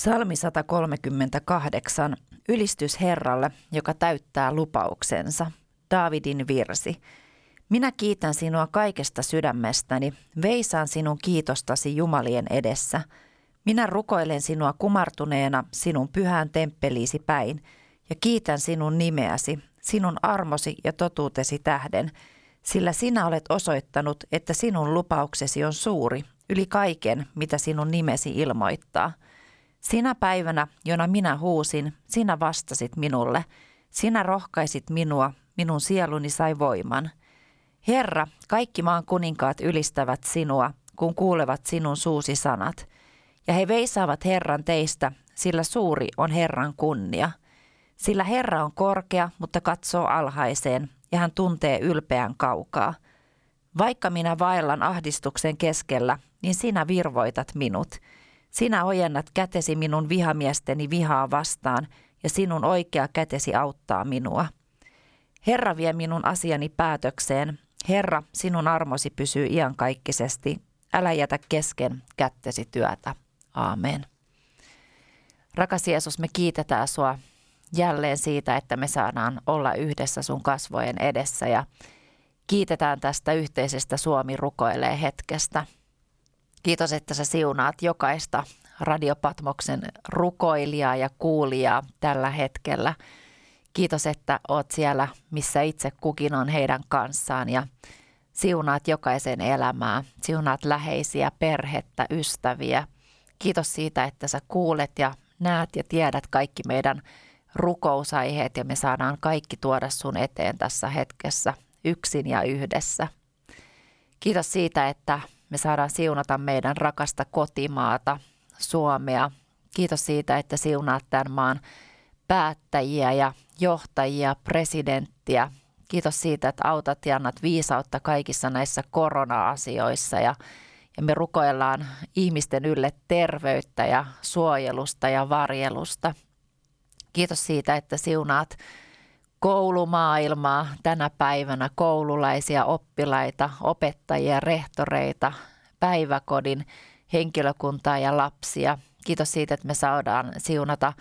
Psalmi 138, ylistys Herralle, joka täyttää lupauksensa. Daavidin virsi. Minä kiitän sinua kaikesta sydämestäni, veisaan sinun kiitostasi Jumalien edessä. Minä rukoilen sinua kumartuneena sinun pyhään temppeliisi päin ja kiitän sinun nimeäsi, sinun armosi ja totuutesi tähden, sillä sinä olet osoittanut, että sinun lupauksesi on suuri, yli kaiken, mitä sinun nimesi ilmoittaa – sinä päivänä, jona minä huusin, sinä vastasit minulle. Sinä rohkaisit minua, minun sieluni sai voiman. Herra, kaikki maan kuninkaat ylistävät sinua, kun kuulevat sinun suusi sanat. Ja he veisaavat Herran teistä, sillä suuri on Herran kunnia. Sillä Herra on korkea, mutta katsoo alhaiseen, ja hän tuntee ylpeän kaukaa. Vaikka minä vaellan ahdistuksen keskellä, niin sinä virvoitat minut – sinä ojennat kätesi minun vihamiesteni vihaa vastaan, ja sinun oikea kätesi auttaa minua. Herra vie minun asiani päätökseen. Herra, sinun armosi pysyy iankaikkisesti. Älä jätä kesken kättesi työtä. Aamen. Rakas Jeesus, me kiitetään sua jälleen siitä, että me saadaan olla yhdessä sun kasvojen edessä ja kiitetään tästä yhteisestä Suomi rukoilee hetkestä – Kiitos, että sä siunaat jokaista Radiopatmoksen rukoilijaa ja kuulijaa tällä hetkellä. Kiitos, että oot siellä, missä itse kukin on heidän kanssaan ja siunaat jokaisen elämää, siunaat läheisiä, perhettä, ystäviä. Kiitos siitä, että sä kuulet ja näet ja tiedät kaikki meidän rukousaiheet ja me saadaan kaikki tuoda sun eteen tässä hetkessä yksin ja yhdessä. Kiitos siitä, että me saadaan siunata meidän rakasta kotimaata, Suomea. Kiitos siitä, että siunaat tämän maan päättäjiä ja johtajia, presidenttiä. Kiitos siitä, että autat ja annat viisautta kaikissa näissä korona-asioissa ja, ja me rukoillaan ihmisten ylle terveyttä ja suojelusta ja varjelusta. Kiitos siitä, että siunaat koulumaailmaa tänä päivänä, koululaisia, oppilaita, opettajia, rehtoreita, päiväkodin henkilökuntaa ja lapsia. Kiitos siitä, että me saadaan siunata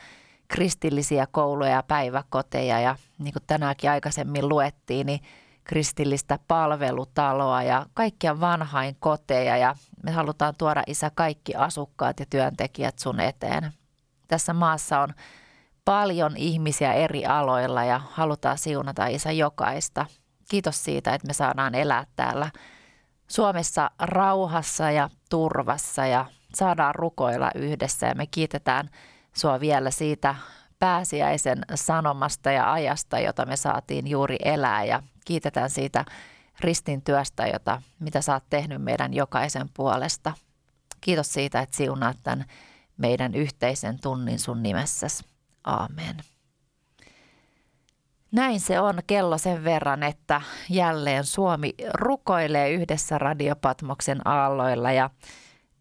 kristillisiä kouluja ja päiväkoteja ja niin kuin tänäänkin aikaisemmin luettiin, niin kristillistä palvelutaloa ja kaikkia vanhain koteja ja me halutaan tuoda isä kaikki asukkaat ja työntekijät sun eteen. Tässä maassa on paljon ihmisiä eri aloilla ja halutaan siunata isä jokaista. Kiitos siitä, että me saadaan elää täällä Suomessa rauhassa ja turvassa ja saadaan rukoilla yhdessä ja me kiitetään sua vielä siitä pääsiäisen sanomasta ja ajasta, jota me saatiin juuri elää ja kiitetään siitä ristin työstä, jota, mitä sä oot tehnyt meidän jokaisen puolesta. Kiitos siitä, että siunaat tämän meidän yhteisen tunnin sun nimessäsi. Aamen. Näin se on kello sen verran, että jälleen Suomi rukoilee yhdessä Radiopatmoksen aalloilla ja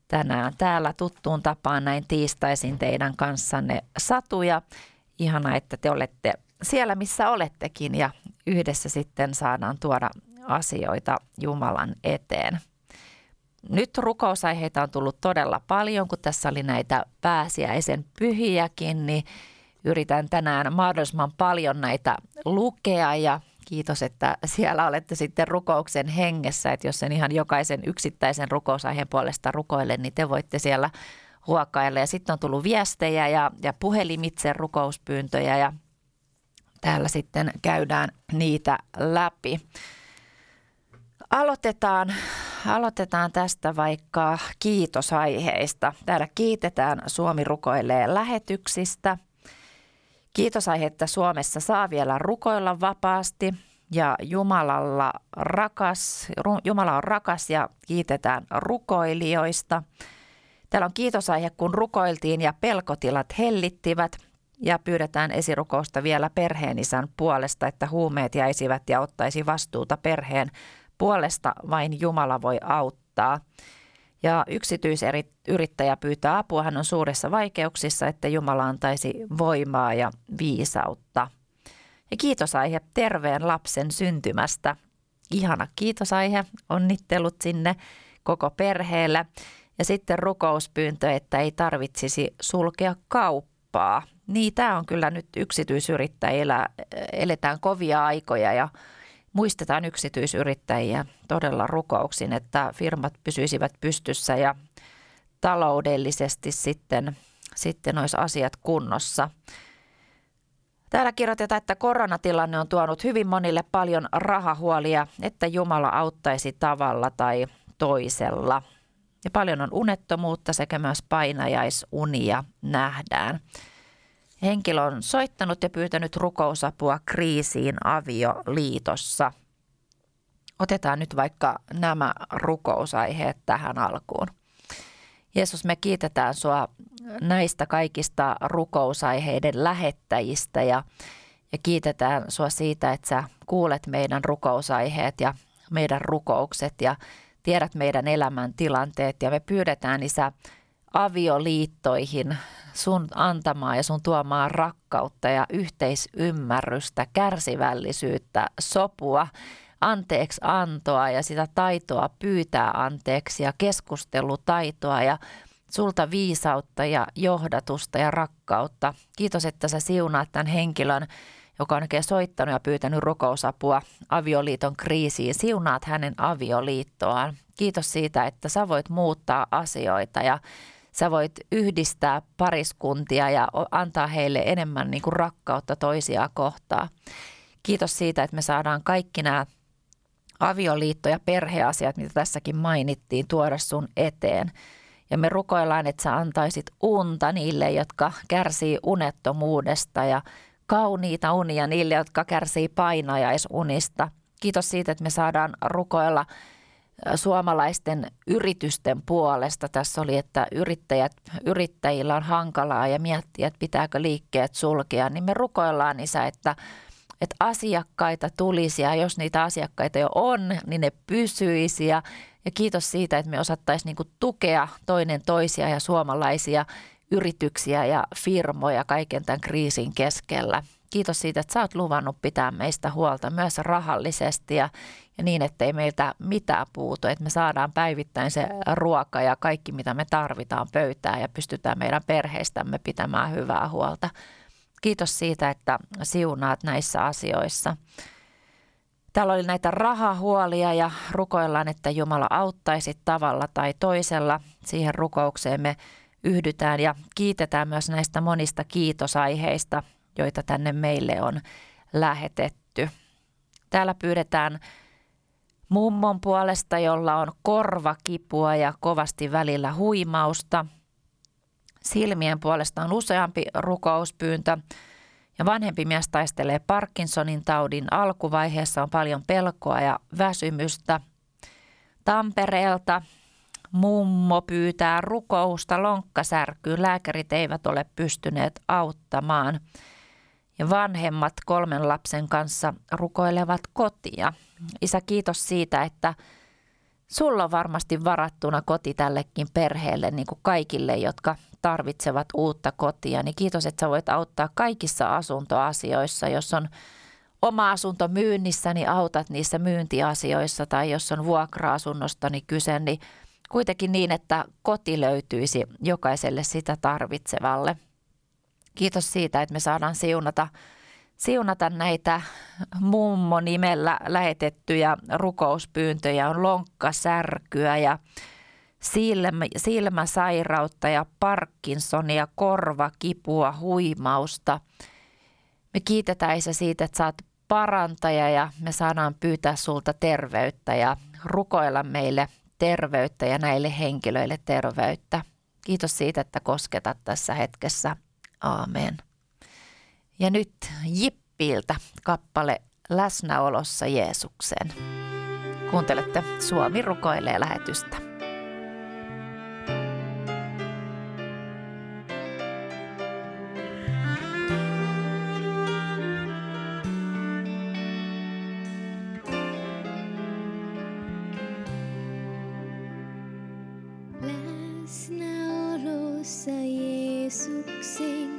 tänään täällä tuttuun tapaan näin tiistaisin teidän kanssanne satuja. Ihana, että te olette siellä, missä olettekin ja yhdessä sitten saadaan tuoda asioita Jumalan eteen. Nyt rukousaiheita on tullut todella paljon, kun tässä oli näitä pääsiäisen pyhiäkin, niin yritän tänään mahdollisimman paljon näitä lukea ja kiitos, että siellä olette sitten rukouksen hengessä, että jos sen ihan jokaisen yksittäisen rukousaiheen puolesta rukoilen, niin te voitte siellä huokailla. Ja sitten on tullut viestejä ja, ja puhelimitse rukouspyyntöjä ja täällä sitten käydään niitä läpi. Aloitetaan, aloitetaan tästä vaikka kiitosaiheista. Täällä kiitetään Suomi rukoilee lähetyksistä. Kiitosaihe, että Suomessa saa vielä rukoilla vapaasti ja Jumalalla rakas, Jumala on rakas ja kiitetään rukoilijoista. Täällä on kiitosaihe, kun rukoiltiin ja pelkotilat hellittivät ja pyydetään esirukousta vielä perheenisän puolesta, että huumeet jäisivät ja ottaisi vastuuta perheen puolesta vain Jumala voi auttaa. Ja yksityisyrittäjä pyytää apua, hän on suurissa vaikeuksissa, että Jumala antaisi voimaa ja viisautta. Ja kiitosaihe terveen lapsen syntymästä. Ihana kiitosaihe, onnittelut sinne koko perheelle. Ja sitten rukouspyyntö, että ei tarvitsisi sulkea kauppaa. Niin, tämä on kyllä nyt yksityisyrittäjillä, eletään kovia aikoja ja muistetaan yksityisyrittäjiä todella rukouksin, että firmat pysyisivät pystyssä ja taloudellisesti sitten, sitten olisi asiat kunnossa. Täällä kirjoitetaan, että koronatilanne on tuonut hyvin monille paljon rahahuolia, että Jumala auttaisi tavalla tai toisella. Ja paljon on unettomuutta sekä myös painajaisunia nähdään. Henkilö on soittanut ja pyytänyt rukousapua kriisiin avioliitossa. Otetaan nyt vaikka nämä rukousaiheet tähän alkuun. Jeesus, me kiitetään sinua näistä kaikista rukousaiheiden lähettäjistä ja, ja kiitetään sinua siitä, että sä kuulet meidän rukousaiheet ja meidän rukoukset ja tiedät meidän elämän tilanteet ja me pyydetään Isä avioliittoihin sun antamaa ja sun tuomaa rakkautta ja yhteisymmärrystä, kärsivällisyyttä, sopua, anteeksi antoa ja sitä taitoa pyytää anteeksi ja keskustelutaitoa ja sulta viisautta ja johdatusta ja rakkautta. Kiitos, että sä siunaat tämän henkilön, joka on oikein soittanut ja pyytänyt rukousapua avioliiton kriisiin. Siunaat hänen avioliittoaan. Kiitos siitä, että sä voit muuttaa asioita ja sä voit yhdistää pariskuntia ja antaa heille enemmän niin kuin rakkautta toisia kohtaa. Kiitos siitä, että me saadaan kaikki nämä avioliitto- ja perheasiat, mitä tässäkin mainittiin, tuoda sun eteen. Ja me rukoillaan, että sä antaisit unta niille, jotka kärsii unettomuudesta ja kauniita unia niille, jotka kärsii painajaisunista. Kiitos siitä, että me saadaan rukoilla – suomalaisten yritysten puolesta. Tässä oli, että yrittäjät, yrittäjillä on hankalaa ja miettiä, että pitääkö liikkeet sulkea. Niin me rukoillaan isä, että, että asiakkaita tulisi ja jos niitä asiakkaita jo on, niin ne pysyisi. Ja, ja kiitos siitä, että me osattaisiin niin tukea toinen toisia ja suomalaisia yrityksiä ja firmoja kaiken tämän kriisin keskellä. Kiitos siitä, että sä oot luvannut pitää meistä huolta myös rahallisesti ja, ja niin, ettei meiltä mitään puutu, että me saadaan päivittäin se ruoka ja kaikki, mitä me tarvitaan pöytään ja pystytään meidän perheistämme pitämään hyvää huolta. Kiitos siitä, että siunaat näissä asioissa. Täällä oli näitä rahahuolia ja rukoillaan, että Jumala auttaisi tavalla tai toisella. Siihen rukoukseen me yhdytään ja kiitetään myös näistä monista kiitosaiheista, joita tänne meille on lähetetty. Täällä pyydetään mummon puolesta, jolla on korvakipua ja kovasti välillä huimausta. Silmien puolesta on useampi rukouspyyntö. Ja vanhempi mies taistelee Parkinsonin taudin alkuvaiheessa on paljon pelkoa ja väsymystä. Tampereelta mummo pyytää rukousta lonkkasärkyyn. Lääkärit eivät ole pystyneet auttamaan ja vanhemmat kolmen lapsen kanssa rukoilevat kotia. Isä, kiitos siitä, että sulla on varmasti varattuna koti tällekin perheelle, niin kuin kaikille, jotka tarvitsevat uutta kotia. Niin kiitos, että sä voit auttaa kaikissa asuntoasioissa. Jos on oma asunto myynnissä, niin autat niissä myyntiasioissa. Tai jos on vuokra-asunnosta niin kyse, niin kuitenkin niin, että koti löytyisi jokaiselle sitä tarvitsevalle – Kiitos siitä, että me saadaan siunata, siunata näitä mummo nimellä lähetettyjä rukouspyyntöjä. On lonkkasärkyä ja silmä, silmäsairautta ja Parkinsonia, korvakipua, huimausta. Me kiitetään Isä siitä, että saat parantaja ja me saadaan pyytää sulta terveyttä ja rukoilla meille terveyttä ja näille henkilöille terveyttä. Kiitos siitä, että kosketat tässä hetkessä. Aamen. Ja nyt Jippiltä kappale Läsnäolossa Jeesuksen. Kuuntelette Suomi rukoilee lähetystä. sukses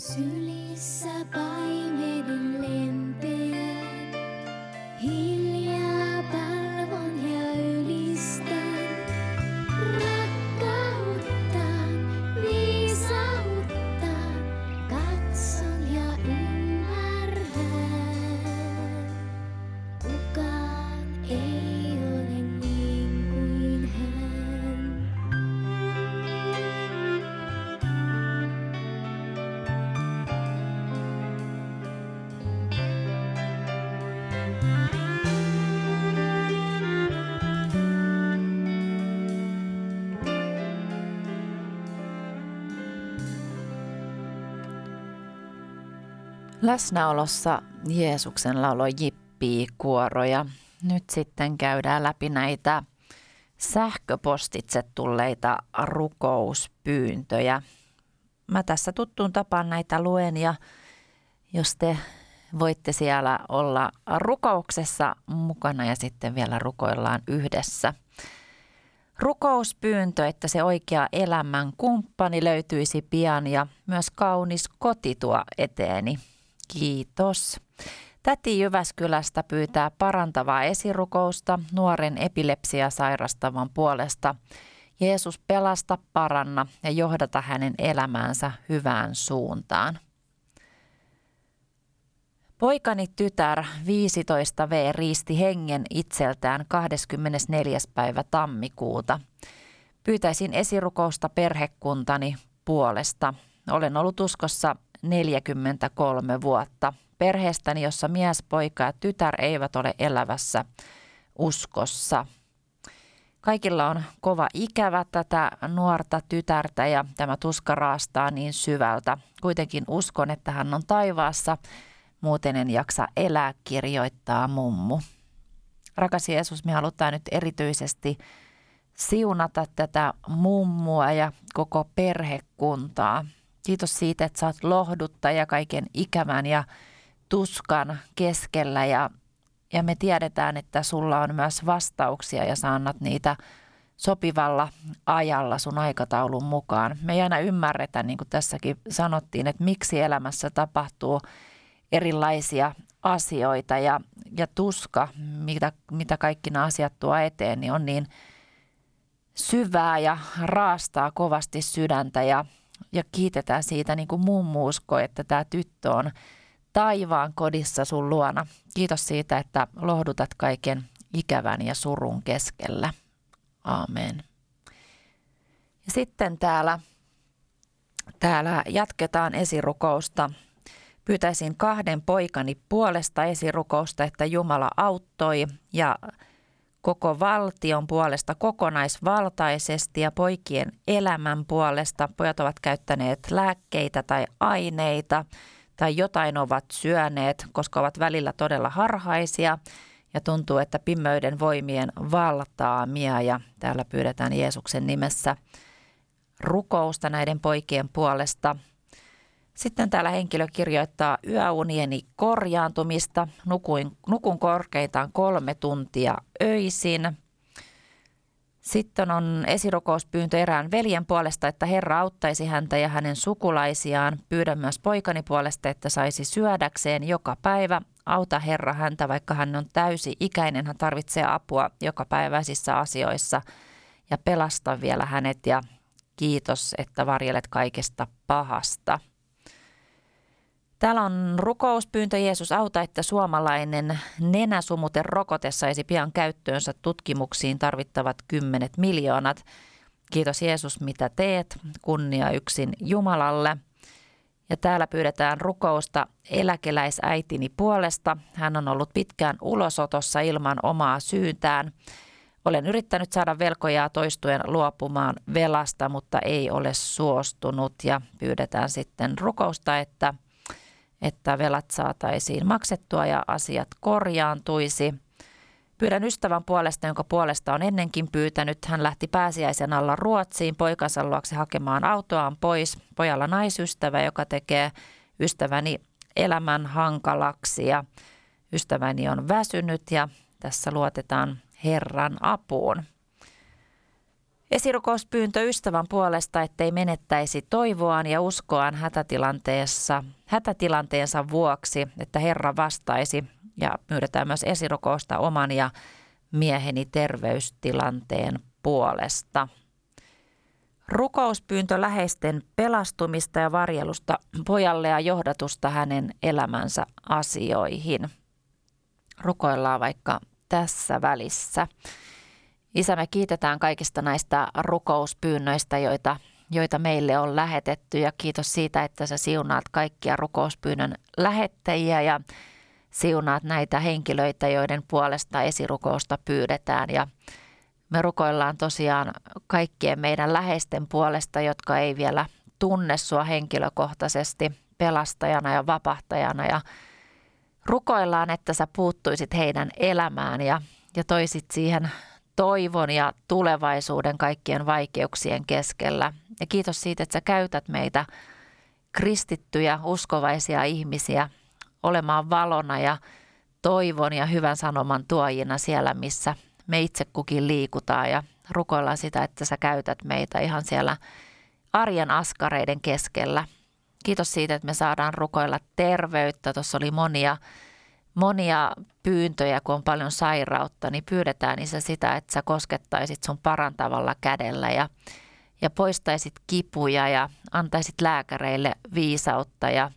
sylissä paimenille. Läsnäolossa Jeesuksen laulo jippii kuoroja. Nyt sitten käydään läpi näitä sähköpostitse tulleita rukouspyyntöjä. Mä tässä tuttuun tapaan näitä luen ja jos te voitte siellä olla rukouksessa mukana ja sitten vielä rukoillaan yhdessä. Rukouspyyntö, että se oikea elämän kumppani löytyisi pian ja myös kaunis koti tuo eteeni. Kiitos. Täti Jyväskylästä pyytää parantavaa esirukousta nuoren epilepsia sairastavan puolesta. Jeesus pelasta, paranna ja johdata hänen elämäänsä hyvään suuntaan. Poikani tytär 15V riisti hengen itseltään 24. päivä tammikuuta. Pyytäisin esirukousta perhekuntani puolesta. Olen ollut uskossa 43 vuotta. Perheestäni, jossa mies, poika ja tytär eivät ole elävässä uskossa. Kaikilla on kova ikävä tätä nuorta tytärtä ja tämä tuska raastaa niin syvältä. Kuitenkin uskon, että hän on taivaassa. Muuten en jaksa elää, kirjoittaa mummu. Rakas Jeesus, me halutaan nyt erityisesti siunata tätä mummua ja koko perhekuntaa. Kiitos siitä, että saat lohduttaja kaiken ikävän ja tuskan keskellä. Ja, ja me tiedetään, että sulla on myös vastauksia ja sä annat niitä sopivalla ajalla sun aikataulun mukaan. Me ei aina ymmärretä, niin kuin tässäkin sanottiin, että miksi elämässä tapahtuu erilaisia asioita. Ja, ja tuska, mitä, mitä kaikki nämä asiat tuo eteen, niin on niin syvää ja raastaa kovasti sydäntä. Ja, ja kiitetään siitä niin kuin mummu usko, että tämä tyttö on taivaan kodissa sun luona. Kiitos siitä, että lohdutat kaiken ikävän ja surun keskellä. Aamen. Ja sitten täällä, täällä jatketaan esirukousta. Pyytäisin kahden poikani puolesta esirukousta, että Jumala auttoi ja koko valtion puolesta kokonaisvaltaisesti ja poikien elämän puolesta. Pojat ovat käyttäneet lääkkeitä tai aineita tai jotain ovat syöneet, koska ovat välillä todella harhaisia ja tuntuu, että pimeyden voimien valtaamia ja täällä pyydetään Jeesuksen nimessä rukousta näiden poikien puolesta. Sitten täällä henkilö kirjoittaa yöunieni korjaantumista. Nukuin, nukun korkeintaan kolme tuntia öisin. Sitten on esirukouspyyntö erään veljen puolesta, että Herra auttaisi häntä ja hänen sukulaisiaan. Pyydän myös poikani puolesta, että saisi syödäkseen joka päivä. Auta Herra häntä, vaikka hän on täysi ikäinen. Hän tarvitsee apua joka päiväisissä asioissa ja pelasta vielä hänet ja kiitos, että varjelet kaikesta pahasta. Täällä on rukouspyyntö Jeesus auta, että suomalainen nenäsumuten rokote saisi pian käyttöönsä tutkimuksiin tarvittavat kymmenet miljoonat. Kiitos Jeesus, mitä teet. Kunnia yksin Jumalalle. Ja täällä pyydetään rukousta eläkeläisäitini puolesta. Hän on ollut pitkään ulosotossa ilman omaa syytään. Olen yrittänyt saada velkojaa toistuen luopumaan velasta, mutta ei ole suostunut. Ja pyydetään sitten rukousta, että – että velat saataisiin maksettua ja asiat korjaantuisi. Pyydän ystävän puolesta, jonka puolesta on ennenkin pyytänyt. Hän lähti pääsiäisen alla Ruotsiin poikansa luokse hakemaan autoaan pois. Pojalla naisystävä, joka tekee ystäväni elämän hankalaksi ja ystäväni on väsynyt ja tässä luotetaan Herran apuun. Esirukouspyyntö ystävän puolesta, ettei menettäisi toivoaan ja uskoaan hätätilanteessa, hätätilanteensa vuoksi, että Herra vastaisi ja pyydetään myös esirukousta oman ja mieheni terveystilanteen puolesta. Rukouspyyntö läheisten pelastumista ja varjelusta pojalle ja johdatusta hänen elämänsä asioihin. Rukoillaan vaikka tässä välissä. Isä, me kiitetään kaikista näistä rukouspyynnöistä, joita, joita meille on lähetetty. Ja kiitos siitä, että sä siunaat kaikkia rukouspyynnön lähettäjiä ja siunaat näitä henkilöitä, joiden puolesta esirukousta pyydetään. Ja me rukoillaan tosiaan kaikkien meidän läheisten puolesta, jotka ei vielä tunne sua henkilökohtaisesti pelastajana ja vapahtajana. Ja rukoillaan, että sä puuttuisit heidän elämään ja, ja toisit siihen toivon ja tulevaisuuden kaikkien vaikeuksien keskellä. Ja kiitos siitä, että sä käytät meitä kristittyjä, uskovaisia ihmisiä olemaan valona ja toivon ja hyvän sanoman tuojina siellä, missä me itse kukin liikutaan ja rukoillaan sitä, että sä käytät meitä ihan siellä arjen askareiden keskellä. Kiitos siitä, että me saadaan rukoilla terveyttä. Tuossa oli monia monia pyyntöjä, kun on paljon sairautta, niin pyydetään isä sitä, että sä koskettaisit sun parantavalla kädellä ja, ja poistaisit kipuja ja antaisit lääkäreille viisautta ja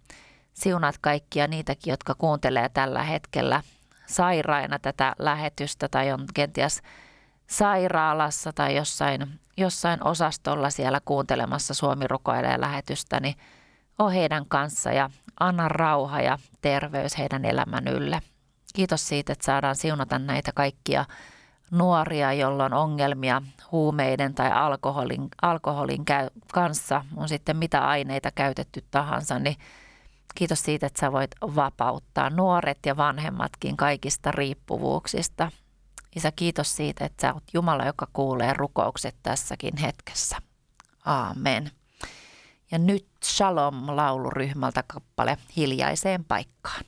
siunat kaikkia niitäkin, jotka kuuntelee tällä hetkellä sairaina tätä lähetystä tai on kenties sairaalassa tai jossain, jossain osastolla siellä kuuntelemassa Suomi rukoilee lähetystä, niin ole heidän kanssa ja anna rauha ja terveys heidän elämän ylle. Kiitos siitä, että saadaan siunata näitä kaikkia nuoria, joilla on ongelmia huumeiden tai alkoholin, alkoholin käy, kanssa, on sitten mitä aineita käytetty tahansa, niin kiitos siitä, että sä voit vapauttaa nuoret ja vanhemmatkin kaikista riippuvuuksista. Isä, kiitos siitä, että sä oot Jumala, joka kuulee rukoukset tässäkin hetkessä. Aamen. Ja nyt Shalom-lauluryhmältä kappale Hiljaiseen paikkaan.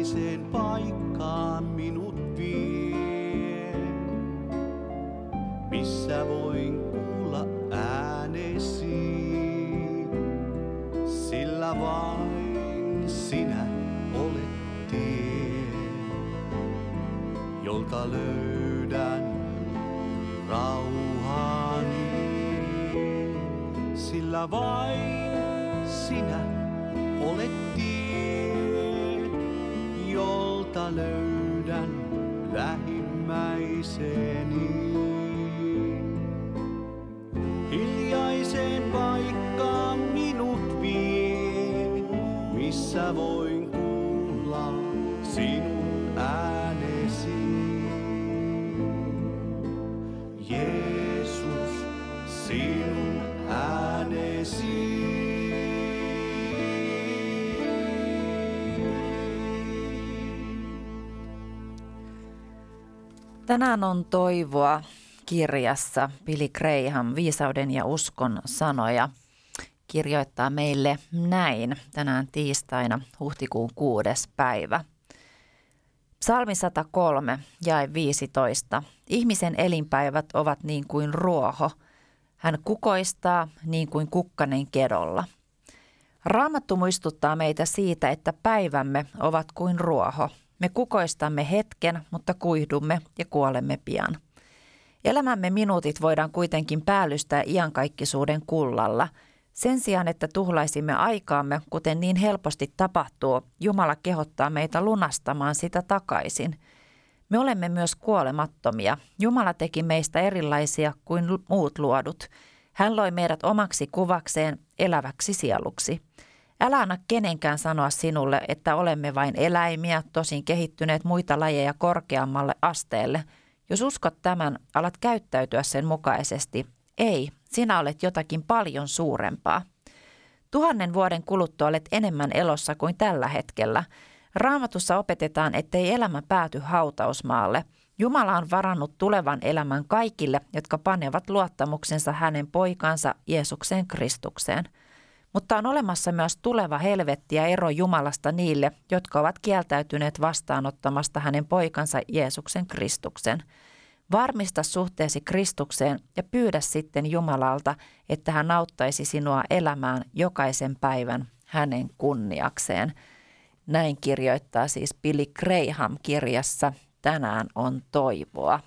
Hiljaiseen paikkaan minut Tänään on toivoa kirjassa Billy Graham Viisauden ja uskon sanoja kirjoittaa meille näin tänään tiistaina huhtikuun kuudes päivä. Psalmi 103, jae 15. Ihmisen elinpäivät ovat niin kuin ruoho. Hän kukoistaa niin kuin kukkanen kedolla. Raamattu muistuttaa meitä siitä, että päivämme ovat kuin ruoho. Me kukoistamme hetken, mutta kuihdumme ja kuolemme pian. Elämämme minuutit voidaan kuitenkin päällystää iankaikkisuuden kullalla. Sen sijaan, että tuhlaisimme aikaamme, kuten niin helposti tapahtuu, Jumala kehottaa meitä lunastamaan sitä takaisin. Me olemme myös kuolemattomia. Jumala teki meistä erilaisia kuin muut luodut. Hän loi meidät omaksi kuvakseen eläväksi sieluksi. Älä anna kenenkään sanoa sinulle, että olemme vain eläimiä, tosin kehittyneet muita lajeja korkeammalle asteelle. Jos uskot tämän, alat käyttäytyä sen mukaisesti. Ei, sinä olet jotakin paljon suurempaa. Tuhannen vuoden kuluttua olet enemmän elossa kuin tällä hetkellä. Raamatussa opetetaan, ettei elämä pääty hautausmaalle. Jumala on varannut tulevan elämän kaikille, jotka panevat luottamuksensa hänen poikansa Jeesukseen Kristukseen – mutta on olemassa myös tuleva helvetti ja ero Jumalasta niille, jotka ovat kieltäytyneet vastaanottamasta hänen poikansa Jeesuksen Kristuksen. Varmista suhteesi Kristukseen ja pyydä sitten Jumalalta, että hän auttaisi sinua elämään jokaisen päivän hänen kunniakseen. Näin kirjoittaa siis Billy Graham kirjassa Tänään on toivoa.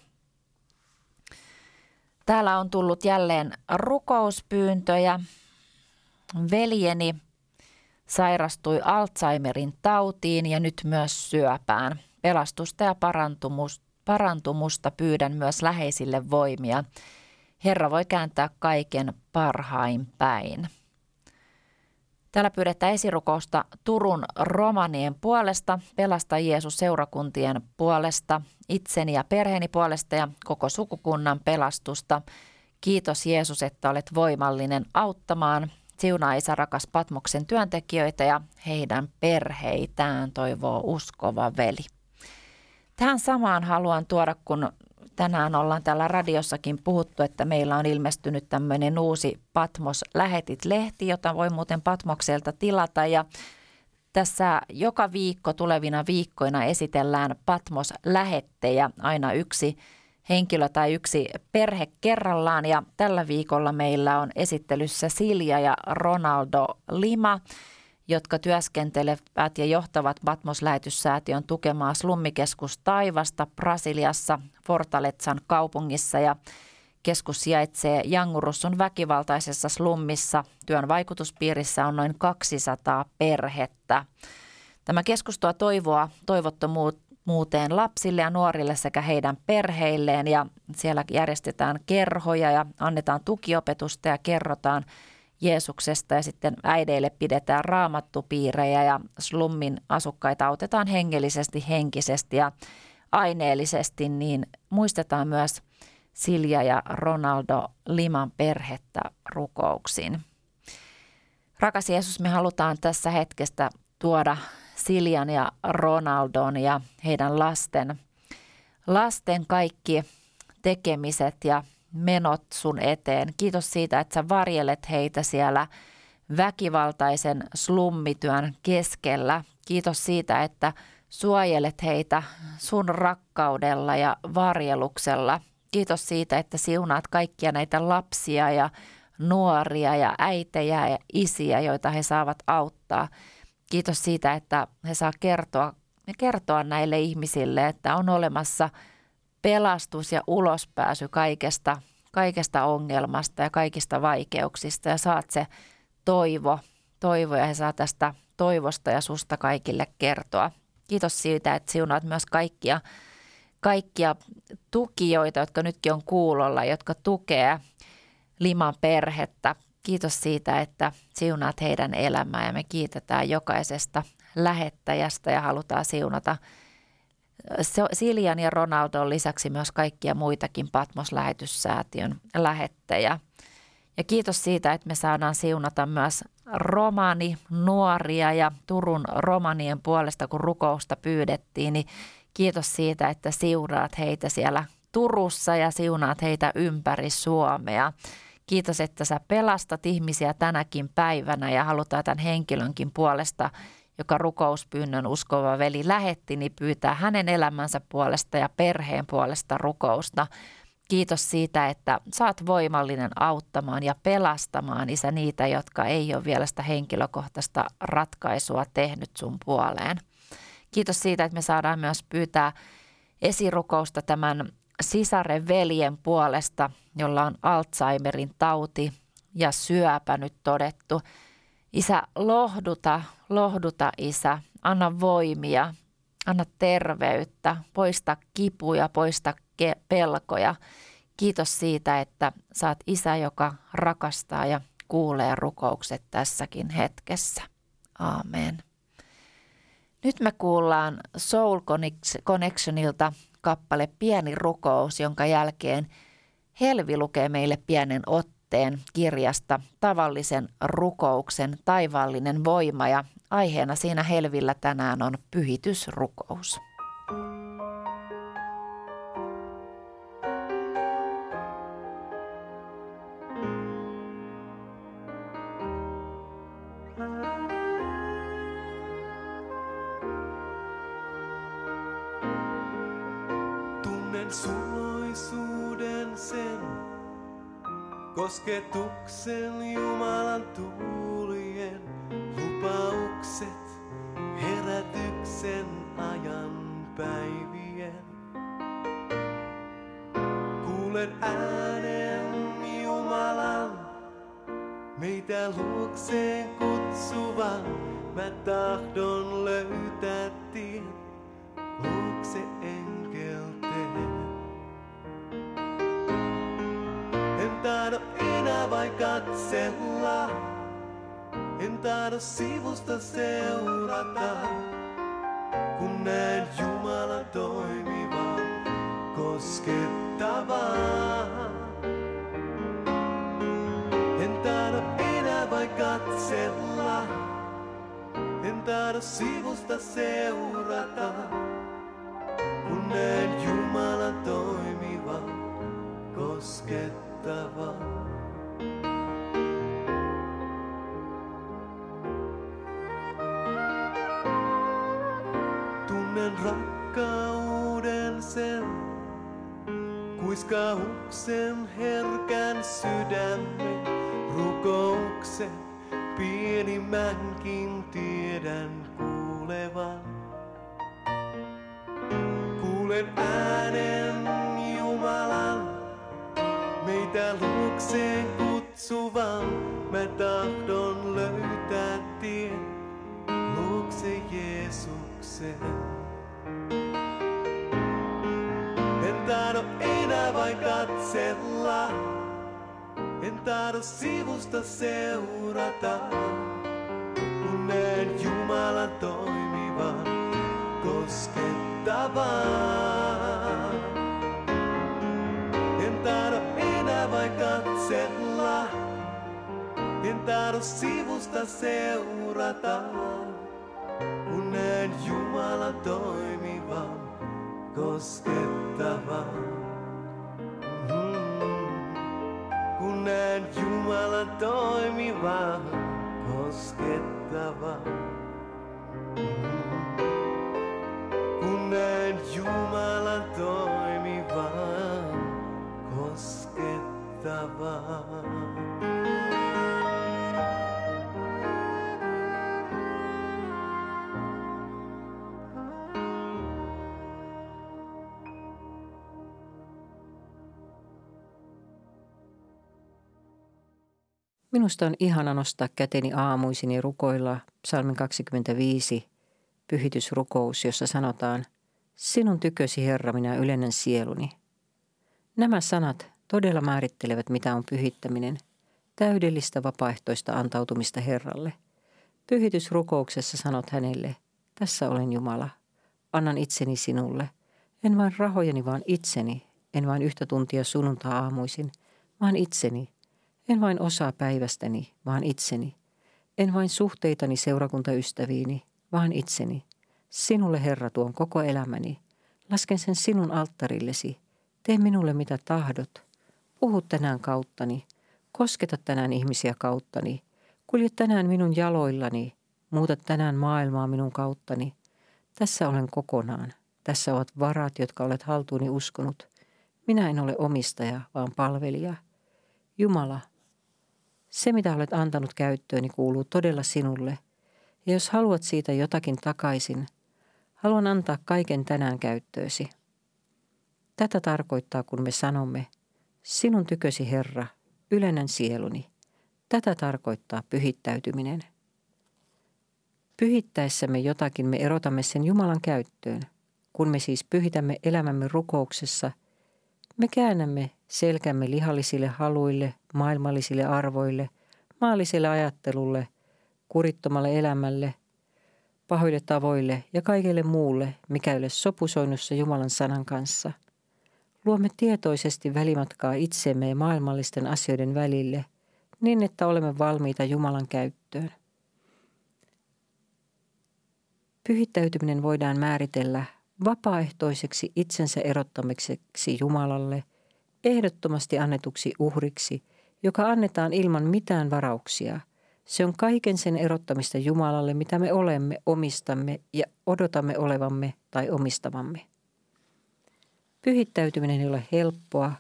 Täällä on tullut jälleen rukouspyyntöjä Veljeni sairastui Alzheimerin tautiin ja nyt myös syöpään. Pelastusta ja parantumusta pyydän myös läheisille voimia. Herra voi kääntää kaiken parhain päin. Täällä pyydetään esirukousta Turun romanien puolesta, Pelasta Jeesus seurakuntien puolesta, itseni ja perheeni puolesta ja koko sukukunnan pelastusta – Kiitos Jeesus, että olet voimallinen auttamaan. Siunaa Isä rakas Patmoksen työntekijöitä ja heidän perheitään, toivoo uskova veli. Tähän samaan haluan tuoda, kun tänään ollaan täällä radiossakin puhuttu, että meillä on ilmestynyt tämmöinen uusi Patmos Lähetit-lehti, jota voi muuten Patmokselta tilata ja tässä joka viikko tulevina viikkoina esitellään Patmos-lähettejä, aina yksi henkilö tai yksi perhe kerrallaan ja tällä viikolla meillä on esittelyssä Silja ja Ronaldo Lima, jotka työskentelevät ja johtavat Patmos-lähetyssäätiön tukemaa slummikeskus Taivasta Brasiliassa Fortaletsan kaupungissa ja Keskus sijaitsee Jangurussun väkivaltaisessa slummissa. Työn vaikutuspiirissä on noin 200 perhettä. Tämä keskus tuo toivoa toivottomuuteen lapsille ja nuorille sekä heidän perheilleen. Ja siellä järjestetään kerhoja ja annetaan tukiopetusta ja kerrotaan Jeesuksesta. Ja sitten äideille pidetään raamattupiirejä ja slummin asukkaita autetaan hengellisesti, henkisesti ja aineellisesti, niin muistetaan myös – Silja ja Ronaldo Liman perhettä rukouksiin. Rakas Jeesus, me halutaan tässä hetkestä tuoda Siljan ja Ronaldon ja heidän lasten, lasten kaikki tekemiset ja menot sun eteen. Kiitos siitä, että sä varjelet heitä siellä väkivaltaisen slummityön keskellä. Kiitos siitä, että suojelet heitä sun rakkaudella ja varjeluksella – Kiitos siitä, että siunaat kaikkia näitä lapsia ja nuoria ja äitejä ja isiä, joita he saavat auttaa. Kiitos siitä, että he saa kertoa, kertoa näille ihmisille, että on olemassa pelastus ja ulospääsy kaikesta, kaikesta ongelmasta ja kaikista vaikeuksista ja saat se toivo, toivo ja he saa tästä toivosta ja susta kaikille kertoa. Kiitos siitä, että siunaat myös kaikkia kaikkia tukijoita, jotka nytkin on kuulolla, jotka tukee Liman perhettä. Kiitos siitä, että siunaat heidän elämää ja me kiitetään jokaisesta lähettäjästä ja halutaan siunata Siljan ja Ronaldon lisäksi myös kaikkia muitakin Patmos-lähetyssäätiön lähettäjä. Ja kiitos siitä, että me saadaan siunata myös romani nuoria ja Turun romanien puolesta, kun rukousta pyydettiin, niin Kiitos siitä, että siunaat heitä siellä Turussa ja siunaat heitä ympäri Suomea. Kiitos, että sä pelastat ihmisiä tänäkin päivänä ja halutaan tämän henkilönkin puolesta, joka rukouspyynnön uskova veli lähetti, niin pyytää hänen elämänsä puolesta ja perheen puolesta rukousta. Kiitos siitä, että saat voimallinen auttamaan ja pelastamaan isä niitä, jotka ei ole vielä sitä henkilökohtaista ratkaisua tehnyt sun puoleen. Kiitos siitä, että me saadaan myös pyytää esirukousta tämän sisaren veljen puolesta, jolla on Alzheimerin tauti ja syöpä nyt todettu. Isä, lohduta, lohduta isä, anna voimia, anna terveyttä, poista kipuja, poista ke- pelkoja. Kiitos siitä, että saat isä, joka rakastaa ja kuulee rukoukset tässäkin hetkessä. Amen. Nyt me kuullaan Soul Connectionilta kappale Pieni rukous, jonka jälkeen Helvi lukee meille pienen otteen kirjasta Tavallisen rukouksen taivaallinen voima ja aiheena siinä Helvillä tänään on pyhitysrukous. Kosketuksen Jumalan tuulien lupaukset, herätyksen ajan päivien. Kuulen äänen Jumalan, meitä luokseen kutsuvan, mä tahdon löytää katsella, en tahdo sivusta seurata, kun näen Jumalan toimivan koskettavaa. En tahdo enää vain katsella, en tahdo sivusta seurata, kun näen jumala toimivan koskettavaa. Kuiskauksen herkän sydämen rukouksen pienimmänkin tiedän kuulevan. Kuulen äänen Jumalan, meitä luokseen kutsuvan. Mä tahdon löytää tien luokse Jeesuksen. Tahdo sivusta seurata, kun näen Jumalan toimivan, koskettavan. En tahdo enää vain katsella, en tahdo sivusta seurata, kun näen Jumalan toimivan, koskettavan. Näen Jumalan toimivan, koskettavan. Kun näen Jumalan toimivan, koskettavan. Minusta on ihana nostaa käteni aamuisin ja rukoilla psalmin 25 pyhitysrukous, jossa sanotaan Sinun tykösi Herra, minä ylennän sieluni. Nämä sanat todella määrittelevät, mitä on pyhittäminen, täydellistä vapaaehtoista antautumista Herralle. Pyhitysrukouksessa sanot hänelle, tässä olen Jumala, annan itseni sinulle, en vain rahojeni, vaan itseni, en vain yhtä tuntia sunnuntaa aamuisin, vaan itseni, en vain osaa päivästäni, vaan itseni. En vain suhteitani seurakuntaystäviini, vaan itseni. Sinulle Herra tuon koko elämäni. Lasken sen sinun alttarillesi. Tee minulle mitä tahdot. Puhu tänään kauttani. Kosketa tänään ihmisiä kauttani. Kulje tänään minun jaloillani. Muuta tänään maailmaa minun kauttani. Tässä olen kokonaan. Tässä ovat varat, jotka olet haltuuni uskonut. Minä en ole omistaja, vaan palvelija. Jumala, se, mitä olet antanut käyttööni, kuuluu todella sinulle. Ja jos haluat siitä jotakin takaisin, haluan antaa kaiken tänään käyttöösi. Tätä tarkoittaa, kun me sanomme, sinun tykösi Herra, ylennän sieluni. Tätä tarkoittaa pyhittäytyminen. Pyhittäessämme jotakin me erotamme sen Jumalan käyttöön. Kun me siis pyhitämme elämämme rukouksessa, me käännämme selkämme lihallisille haluille, maailmallisille arvoille, maalliselle ajattelulle, kurittomalle elämälle, pahoille tavoille ja kaikelle muulle, mikä ei ole sopusoinnussa Jumalan sanan kanssa. Luomme tietoisesti välimatkaa itsemme ja maailmallisten asioiden välille niin, että olemme valmiita Jumalan käyttöön. Pyhittäytyminen voidaan määritellä vapaaehtoiseksi itsensä erottamiseksi Jumalalle, ehdottomasti annetuksi uhriksi, joka annetaan ilman mitään varauksia. Se on kaiken sen erottamista Jumalalle, mitä me olemme, omistamme ja odotamme olevamme tai omistavamme. Pyhittäytyminen ei ole helppoa,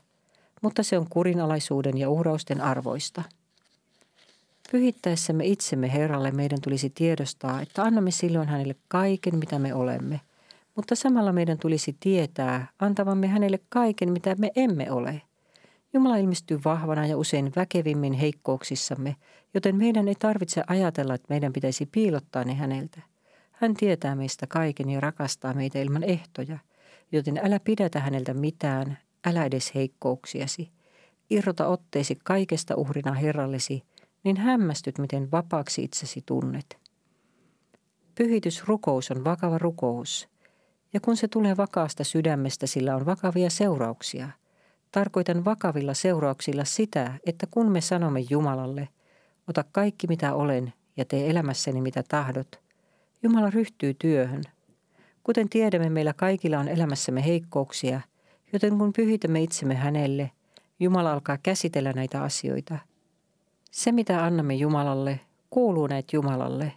mutta se on kurinalaisuuden ja uhrausten arvoista. Pyhittäessämme itsemme Herralle meidän tulisi tiedostaa, että annamme silloin hänelle kaiken, mitä me olemme – mutta samalla meidän tulisi tietää antavamme hänelle kaiken, mitä me emme ole. Jumala ilmestyy vahvana ja usein väkevimmin heikkouksissamme, joten meidän ei tarvitse ajatella, että meidän pitäisi piilottaa ne häneltä. Hän tietää meistä kaiken ja rakastaa meitä ilman ehtoja, joten älä pidätä häneltä mitään, älä edes heikkouksiasi. Irrota otteesi kaikesta uhrina Herrallesi, niin hämmästyt, miten vapaaksi itsesi tunnet. Pyhitysrukous on vakava rukous – ja kun se tulee vakaasta sydämestä, sillä on vakavia seurauksia. Tarkoitan vakavilla seurauksilla sitä, että kun me sanomme Jumalalle, Ota kaikki mitä olen ja tee elämässäni mitä tahdot. Jumala ryhtyy työhön. Kuten tiedämme, meillä kaikilla on elämässämme heikkouksia, joten kun pyhitämme itsemme hänelle, Jumala alkaa käsitellä näitä asioita. Se, mitä annamme Jumalalle, kuuluu näitä Jumalalle,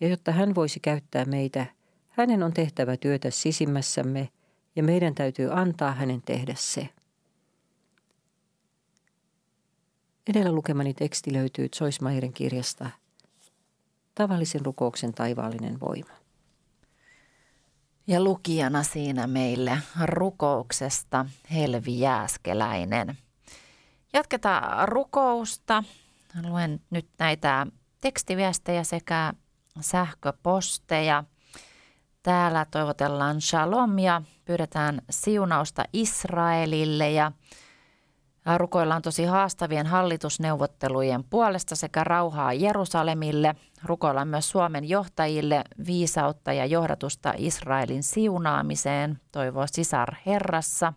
ja jotta hän voisi käyttää meitä, hänen on tehtävä työtä sisimmässämme, ja meidän täytyy antaa hänen tehdä se. Edellä lukemani teksti löytyy Joyce kirjasta Tavallisen rukouksen taivaallinen voima. Ja lukijana siinä meille rukouksesta Helvi Jääskeläinen. Jatketaan rukousta. Luen nyt näitä tekstiviestejä sekä sähköposteja. Täällä toivotellaan shalomia, pyydetään siunausta Israelille ja Rukoillaan tosi haastavien hallitusneuvottelujen puolesta sekä rauhaa Jerusalemille. Rukoillaan myös Suomen johtajille viisautta ja johdatusta Israelin siunaamiseen, toivoo sisar Herrassa.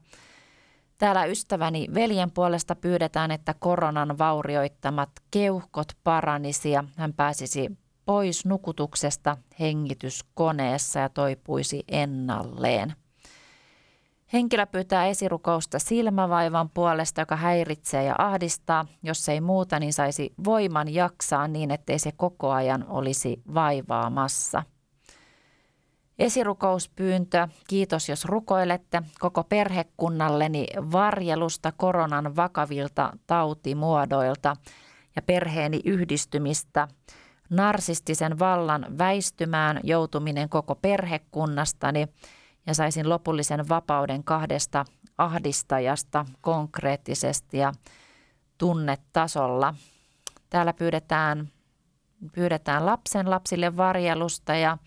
Täällä ystäväni veljen puolesta pyydetään, että koronan vaurioittamat keuhkot paranisi ja hän pääsisi pois nukutuksesta hengityskoneessa ja toipuisi ennalleen. Henkilö pyytää esirukousta silmävaivan puolesta, joka häiritsee ja ahdistaa. Jos ei muuta, niin saisi voiman jaksaa niin, ettei se koko ajan olisi vaivaamassa. Esirukouspyyntö. Kiitos, jos rukoilette koko perhekunnalleni varjelusta koronan vakavilta tautimuodoilta ja perheeni yhdistymistä. Narsistisen vallan väistymään joutuminen koko perhekunnastani – ja saisin lopullisen vapauden kahdesta ahdistajasta konkreettisesti ja tunnetasolla. Täällä pyydetään, pyydetään lapsen lapsille varjelusta ja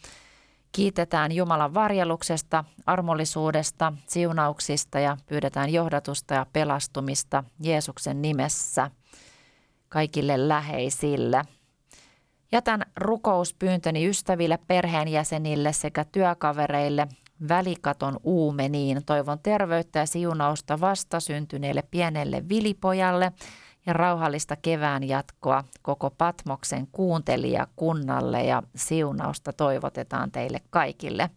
kiitetään Jumalan varjeluksesta, armollisuudesta, siunauksista ja pyydetään johdatusta ja pelastumista Jeesuksen nimessä kaikille läheisille. Jätän rukouspyyntöni ystäville, perheenjäsenille sekä työkavereille välikaton uumeniin. Toivon terveyttä ja siunausta vastasyntyneelle pienelle vilipojalle ja rauhallista kevään jatkoa koko Patmoksen kuuntelijakunnalle ja siunausta toivotetaan teille kaikille.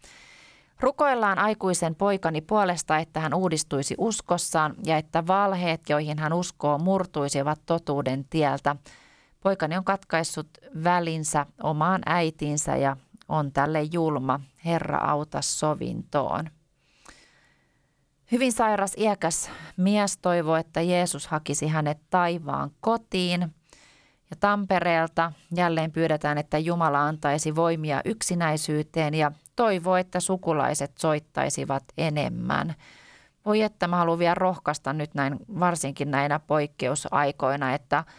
Rukoillaan aikuisen poikani puolesta, että hän uudistuisi uskossaan ja että valheet, joihin hän uskoo, murtuisivat totuuden tieltä. Poikani on katkaissut välinsä omaan äitinsä ja on tälle julma. Herra auta sovintoon. Hyvin sairas iäkäs mies toivoi, että Jeesus hakisi hänet taivaan kotiin. Ja Tampereelta jälleen pyydetään, että Jumala antaisi voimia yksinäisyyteen ja toivoo, että sukulaiset soittaisivat enemmän. Voi että mä haluan vielä rohkaista nyt näin, varsinkin näinä poikkeusaikoina, että –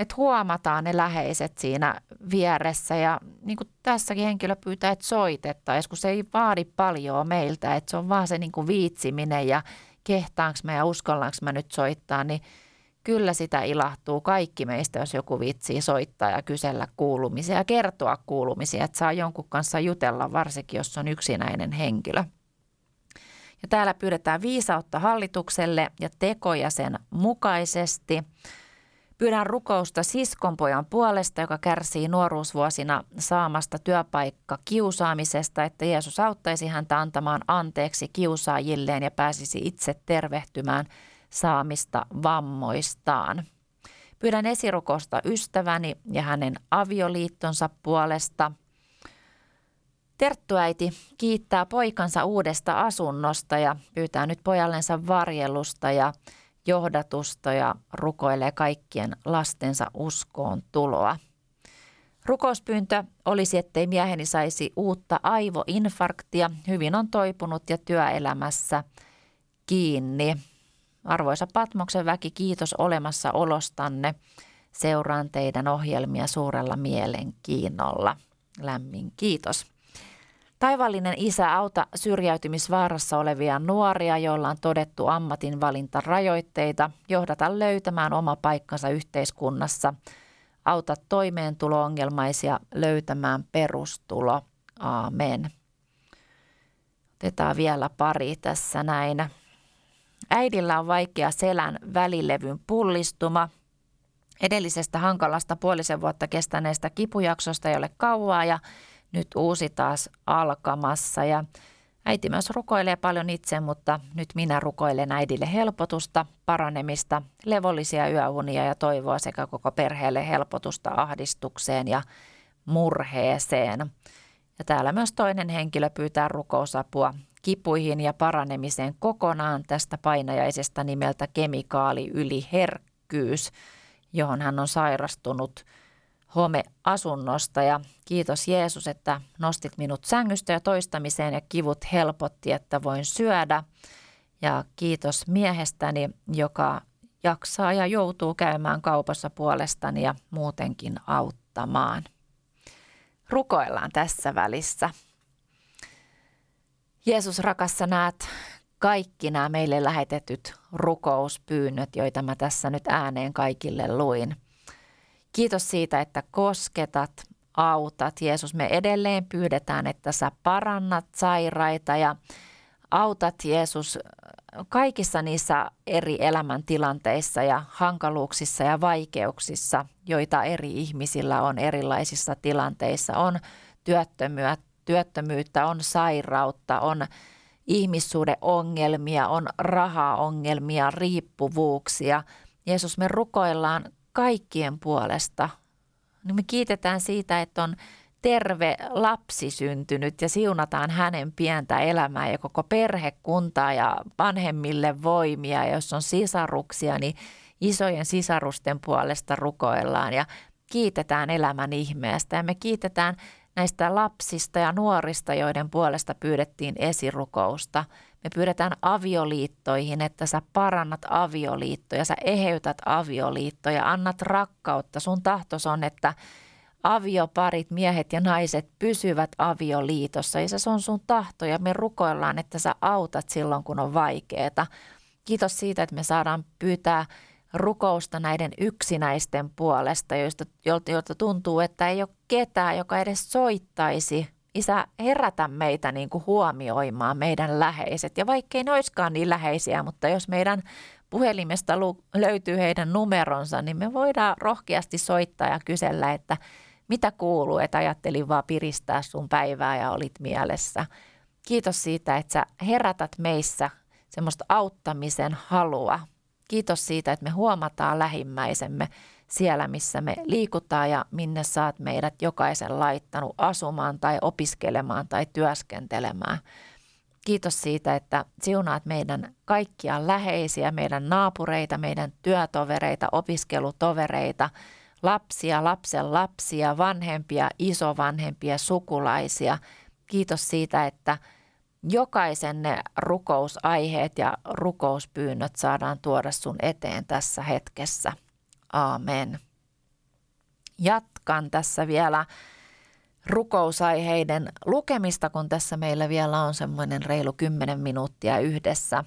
että huomataan ne läheiset siinä vieressä ja niin kuin tässäkin henkilö pyytää, että soitettaisiin, kun se ei vaadi paljon meiltä, että se on vaan se niin kuin viitsiminen ja kehtaanko mä ja uskallaanko mä nyt soittaa, niin kyllä sitä ilahtuu kaikki meistä, jos joku vitsii soittaa ja kysellä kuulumisia ja kertoa kuulumisia, että saa jonkun kanssa jutella, varsinkin jos on yksinäinen henkilö. Ja täällä pyydetään viisautta hallitukselle ja tekoja sen mukaisesti – Pyydän rukousta siskonpojan puolesta, joka kärsii nuoruusvuosina saamasta työpaikka kiusaamisesta, että Jeesus auttaisi häntä antamaan anteeksi kiusaajilleen ja pääsisi itse tervehtymään saamista vammoistaan. Pyydän esirukosta ystäväni ja hänen avioliittonsa puolesta. Terttuäiti kiittää poikansa uudesta asunnosta ja pyytää nyt pojallensa varjelusta ja johdatusta ja rukoilee kaikkien lastensa uskoon tuloa. Rukouspyyntö olisi, ettei mieheni saisi uutta aivoinfarktia. Hyvin on toipunut ja työelämässä kiinni. Arvoisa Patmoksen väki, kiitos olemassaolostanne. Seuraan teidän ohjelmia suurella mielenkiinnolla. Lämmin kiitos. Taivallinen isä auta syrjäytymisvaarassa olevia nuoria, joilla on todettu ammatinvalintarajoitteita, johdata löytämään oma paikkansa yhteiskunnassa. Auta toimeentulo-ongelmaisia löytämään perustulo. Aamen. Otetaan vielä pari tässä näin. Äidillä on vaikea selän välilevyn pullistuma. Edellisestä hankalasta puolisen vuotta kestäneestä kipujaksosta ei ole kauaa ja nyt uusi taas alkamassa. Ja äiti myös rukoilee paljon itse, mutta nyt minä rukoilen äidille helpotusta, paranemista, levollisia yöunia ja toivoa sekä koko perheelle helpotusta ahdistukseen ja murheeseen. Ja täällä myös toinen henkilö pyytää rukousapua kipuihin ja paranemiseen kokonaan tästä painajaisesta nimeltä kemikaali yliherkkyys, johon hän on sairastunut homeasunnosta. Ja kiitos Jeesus, että nostit minut sängystä ja toistamiseen ja kivut helpotti, että voin syödä. Ja kiitos miehestäni, joka jaksaa ja joutuu käymään kaupassa puolestani ja muutenkin auttamaan. Rukoillaan tässä välissä. Jeesus rakassa näet kaikki nämä meille lähetetyt rukouspyynnöt, joita mä tässä nyt ääneen kaikille luin. Kiitos siitä, että kosketat, autat. Jeesus, me edelleen pyydetään, että sä parannat sairaita ja autat Jeesus kaikissa niissä eri elämäntilanteissa ja hankaluuksissa ja vaikeuksissa, joita eri ihmisillä on erilaisissa tilanteissa. On työttömyyttä, on sairautta, on ihmissuhdeongelmia, on rahaongelmia, riippuvuuksia. Jeesus, me rukoillaan kaikkien puolesta. Niin me kiitetään siitä, että on terve lapsi syntynyt ja siunataan hänen pientä elämää ja koko perhekuntaa ja vanhemmille voimia. Ja jos on sisaruksia, niin isojen sisarusten puolesta rukoillaan ja kiitetään elämän ihmeestä. Ja me kiitetään näistä lapsista ja nuorista, joiden puolesta pyydettiin esirukousta. Me pyydetään avioliittoihin, että sä parannat avioliittoja, sä eheytät avioliittoja, annat rakkautta. Sun tahtos on, että avioparit, miehet ja naiset pysyvät avioliitossa ja se on sun tahto ja me rukoillaan, että sä autat silloin, kun on vaikeaa. Kiitos siitä, että me saadaan pyytää rukousta näiden yksinäisten puolesta, joista, joilta tuntuu, että ei ole ketään, joka edes soittaisi. Isä, herätä meitä niin kuin huomioimaan meidän läheiset. Ja vaikkei ne olisikaan niin läheisiä, mutta jos meidän puhelimesta löytyy heidän numeronsa, niin me voidaan rohkeasti soittaa ja kysellä, että mitä kuuluu, että ajattelin vaan piristää sun päivää ja olit mielessä. Kiitos siitä, että sä herätät meissä semmoista auttamisen halua, Kiitos siitä, että me huomataan lähimmäisemme siellä, missä me liikutaan ja minne saat meidät jokaisen laittanut asumaan tai opiskelemaan tai työskentelemään. Kiitos siitä, että siunaat meidän kaikkia läheisiä, meidän naapureita, meidän työtovereita, opiskelutovereita, lapsia, lapsen lapsia, vanhempia, isovanhempia, sukulaisia. Kiitos siitä, että – jokaisen ne rukousaiheet ja rukouspyynnöt saadaan tuoda sun eteen tässä hetkessä. Aamen. Jatkan tässä vielä rukousaiheiden lukemista, kun tässä meillä vielä on semmoinen reilu 10 minuuttia yhdessä.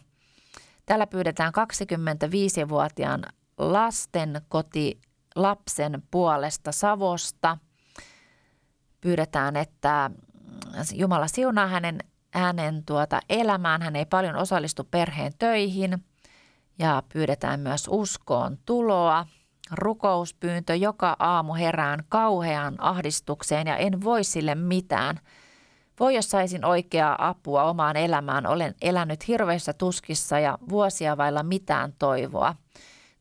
Täällä pyydetään 25-vuotiaan lasten koti lapsen puolesta Savosta. Pyydetään, että Jumala siunaa hänen hänen tuota elämään. Hän ei paljon osallistu perheen töihin ja pyydetään myös uskoon tuloa. Rukouspyyntö joka aamu herään kauheaan ahdistukseen ja en voi sille mitään. Voi jos saisin oikeaa apua omaan elämään, olen elänyt hirveissä tuskissa ja vuosia vailla mitään toivoa.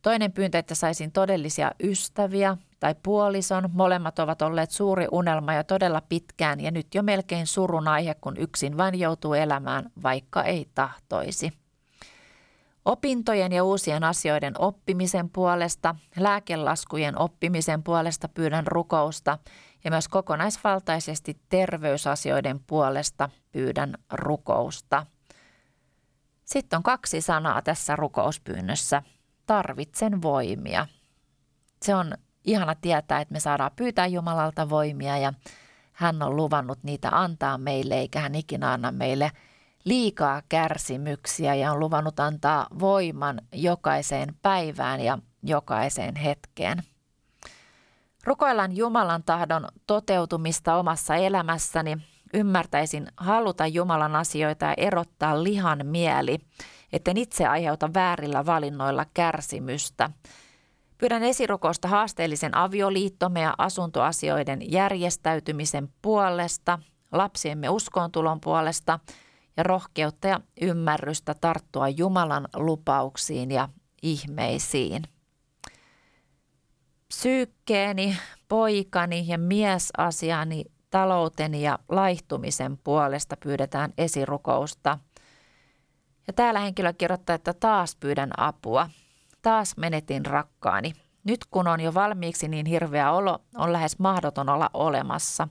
Toinen pyyntö, että saisin todellisia ystäviä, tai puolison. Molemmat ovat olleet suuri unelma jo todella pitkään ja nyt jo melkein surun aihe, kun yksin vain joutuu elämään, vaikka ei tahtoisi. Opintojen ja uusien asioiden oppimisen puolesta, lääkelaskujen oppimisen puolesta pyydän rukousta ja myös kokonaisvaltaisesti terveysasioiden puolesta pyydän rukousta. Sitten on kaksi sanaa tässä rukouspyynnössä. Tarvitsen voimia. Se on ihana tietää, että me saadaan pyytää Jumalalta voimia ja hän on luvannut niitä antaa meille, eikä hän ikinä anna meille liikaa kärsimyksiä ja on luvannut antaa voiman jokaiseen päivään ja jokaiseen hetkeen. Rukoillaan Jumalan tahdon toteutumista omassa elämässäni. Ymmärtäisin haluta Jumalan asioita ja erottaa lihan mieli, etten itse aiheuta väärillä valinnoilla kärsimystä – Pyydän esirukousta haasteellisen avioliittomme ja asuntoasioiden järjestäytymisen puolesta, lapsiemme uskontulon puolesta ja rohkeutta ja ymmärrystä tarttua Jumalan lupauksiin ja ihmeisiin. Psyykkeeni, poikani ja miesasiani, talouteni ja laihtumisen puolesta pyydetään esirukousta. Ja täällä henkilö kirjoittaa, että taas pyydän apua. Taas menetin rakkaani. Nyt kun on jo valmiiksi niin hirveä olo, on lähes mahdoton olla olemassa.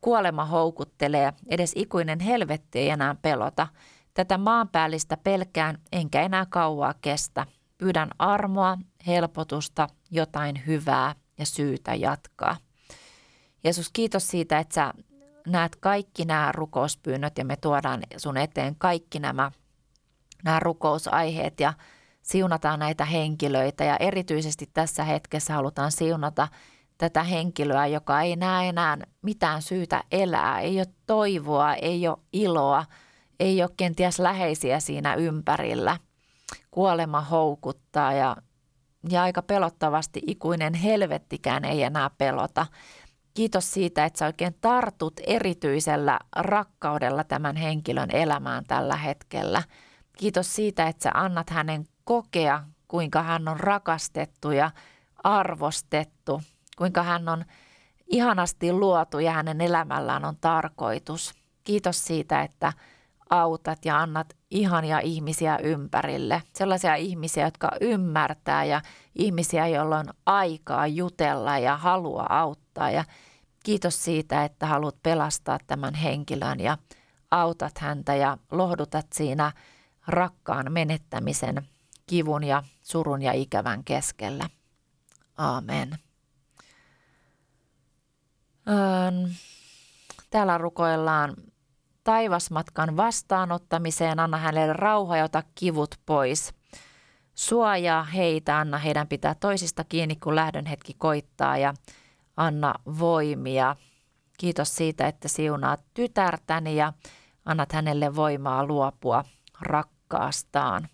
Kuolema houkuttelee, edes ikuinen helvetti ei enää pelota. Tätä maanpäällistä pelkään, enkä enää kauaa kestä. Pyydän armoa, helpotusta, jotain hyvää ja syytä jatkaa. Jeesus, kiitos siitä, että sä näet kaikki nämä rukouspyynnöt ja me tuodaan sun eteen kaikki nämä, nämä rukousaiheet ja siunataan näitä henkilöitä ja erityisesti tässä hetkessä halutaan siunata tätä henkilöä, joka ei näe enää mitään syytä elää, ei ole toivoa, ei ole iloa, ei ole kenties läheisiä siinä ympärillä. Kuolema houkuttaa ja, ja aika pelottavasti ikuinen helvettikään ei enää pelota. Kiitos siitä, että sä oikein tartut erityisellä rakkaudella tämän henkilön elämään tällä hetkellä. Kiitos siitä, että sä annat hänen kokea, kuinka hän on rakastettu ja arvostettu, kuinka hän on ihanasti luotu ja hänen elämällään on tarkoitus. Kiitos siitä, että autat ja annat ihania ihmisiä ympärille. Sellaisia ihmisiä, jotka ymmärtää ja ihmisiä, joilla on aikaa jutella ja halua auttaa. Ja kiitos siitä, että haluat pelastaa tämän henkilön ja autat häntä ja lohdutat siinä rakkaan menettämisen kivun ja surun ja ikävän keskellä. Aamen. Täällä rukoillaan taivasmatkan vastaanottamiseen, anna hänelle rauha ja ota kivut pois. Suojaa heitä, anna heidän pitää toisista kiinni, kun lähdön hetki koittaa ja anna voimia. Kiitos siitä, että siunaat tytärtäni ja annat hänelle voimaa luopua rakkaastaan.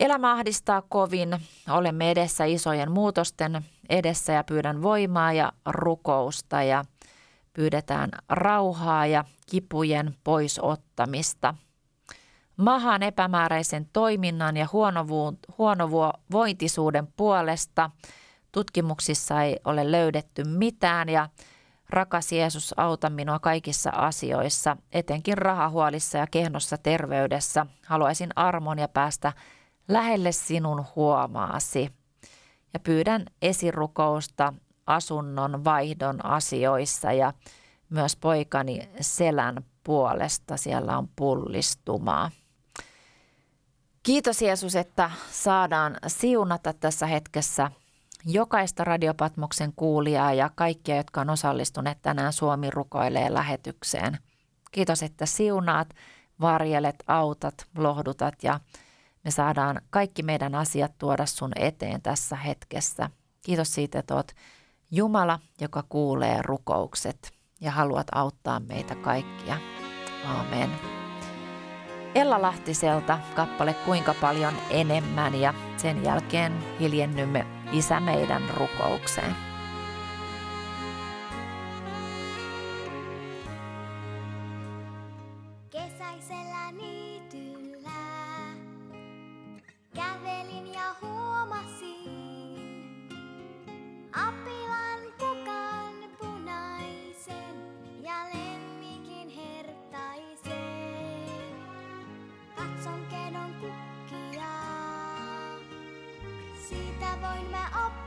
Elämä ahdistaa kovin, olemme edessä isojen muutosten edessä ja pyydän voimaa ja rukousta ja pyydetään rauhaa ja kipujen poisottamista. Mahan epämääräisen toiminnan ja huonovointisuuden puolesta tutkimuksissa ei ole löydetty mitään ja rakas Jeesus auta minua kaikissa asioissa, etenkin rahahuolissa ja kehnossa terveydessä. Haluaisin armon ja päästä lähelle sinun huomaasi. Ja pyydän esirukousta asunnon vaihdon asioissa ja myös poikani selän puolesta. Siellä on pullistumaa. Kiitos Jeesus, että saadaan siunata tässä hetkessä jokaista Radiopatmoksen kuulijaa ja kaikkia, jotka on osallistuneet tänään Suomi rukoilee lähetykseen. Kiitos, että siunaat, varjelet, autat, lohdutat ja me saadaan kaikki meidän asiat tuoda sun eteen tässä hetkessä. Kiitos siitä, että oot Jumala, joka kuulee rukoukset ja haluat auttaa meitä kaikkia. Amen. Ella Lahtiselta kappale Kuinka paljon enemmän ja sen jälkeen hiljennymme Isä meidän rukoukseen. wollen wir ab.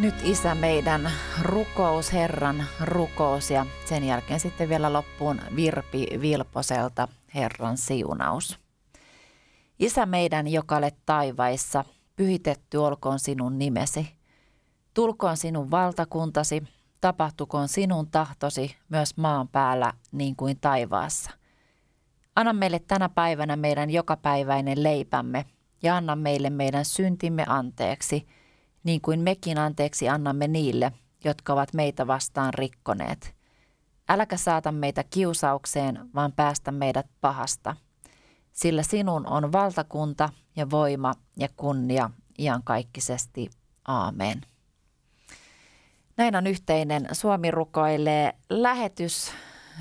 Nyt Isä meidän rukous, Herran rukous ja sen jälkeen sitten vielä loppuun Virpi Vilposelta Herran siunaus. Isä meidän, joka olet taivaissa, pyhitetty olkoon sinun nimesi. Tulkoon sinun valtakuntasi, tapahtukoon sinun tahtosi myös maan päällä niin kuin taivaassa. Anna meille tänä päivänä meidän jokapäiväinen leipämme ja anna meille meidän syntimme anteeksi, niin kuin mekin anteeksi annamme niille, jotka ovat meitä vastaan rikkoneet. Äläkä saata meitä kiusaukseen, vaan päästä meidät pahasta. Sillä sinun on valtakunta ja voima ja kunnia iankaikkisesti. Aamen. Näin on yhteinen Suomi rukoilee lähetys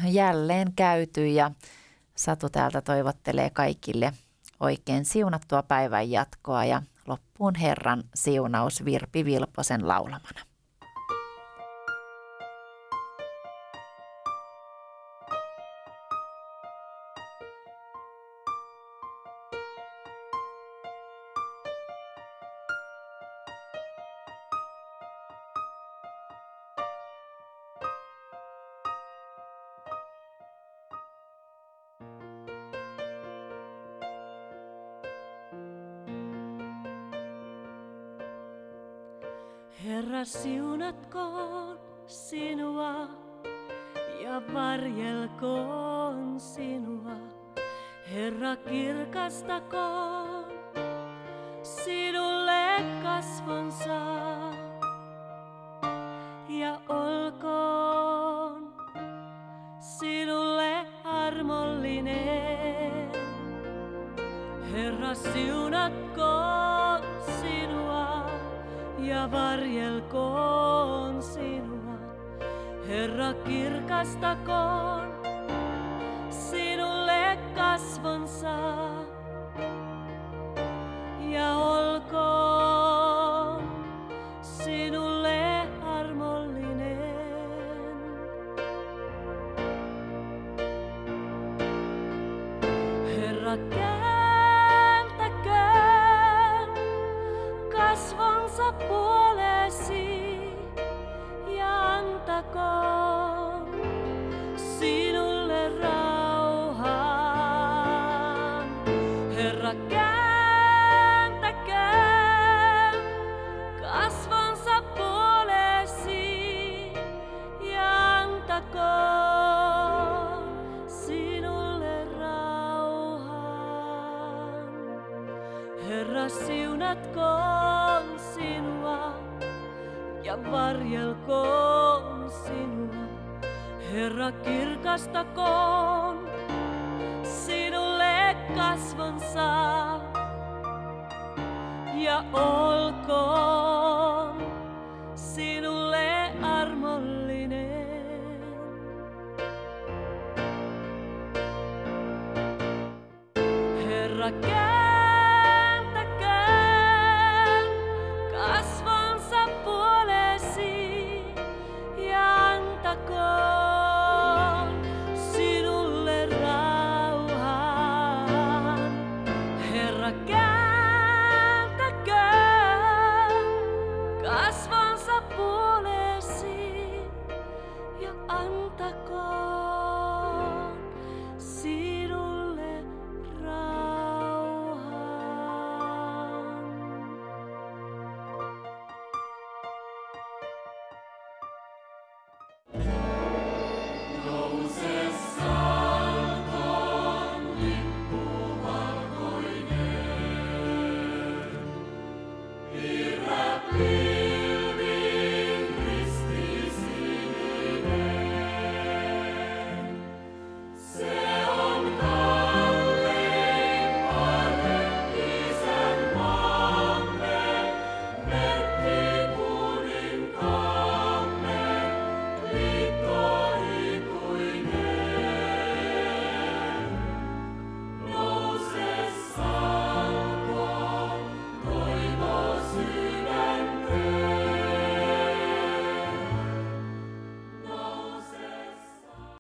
jälleen käyty ja Satu täältä toivottelee kaikille oikein siunattua päivän jatkoa ja loppuun Herran siunaus Virpi Vilposen laulamana. Herra, siunatkoon sinua ja varjelkoon sinua. Herra, kirkastakoon sinulle kasvonsa ja olkoon sinulle armollinen. Herra, siunatkoon ja varjelkoon sinua. Herra, kirkastakoon sinulle kasvonsa Herra kirkastakoon sinulle kasvonsa ja olkoon sinulle armollinen. Herra kirkastakoon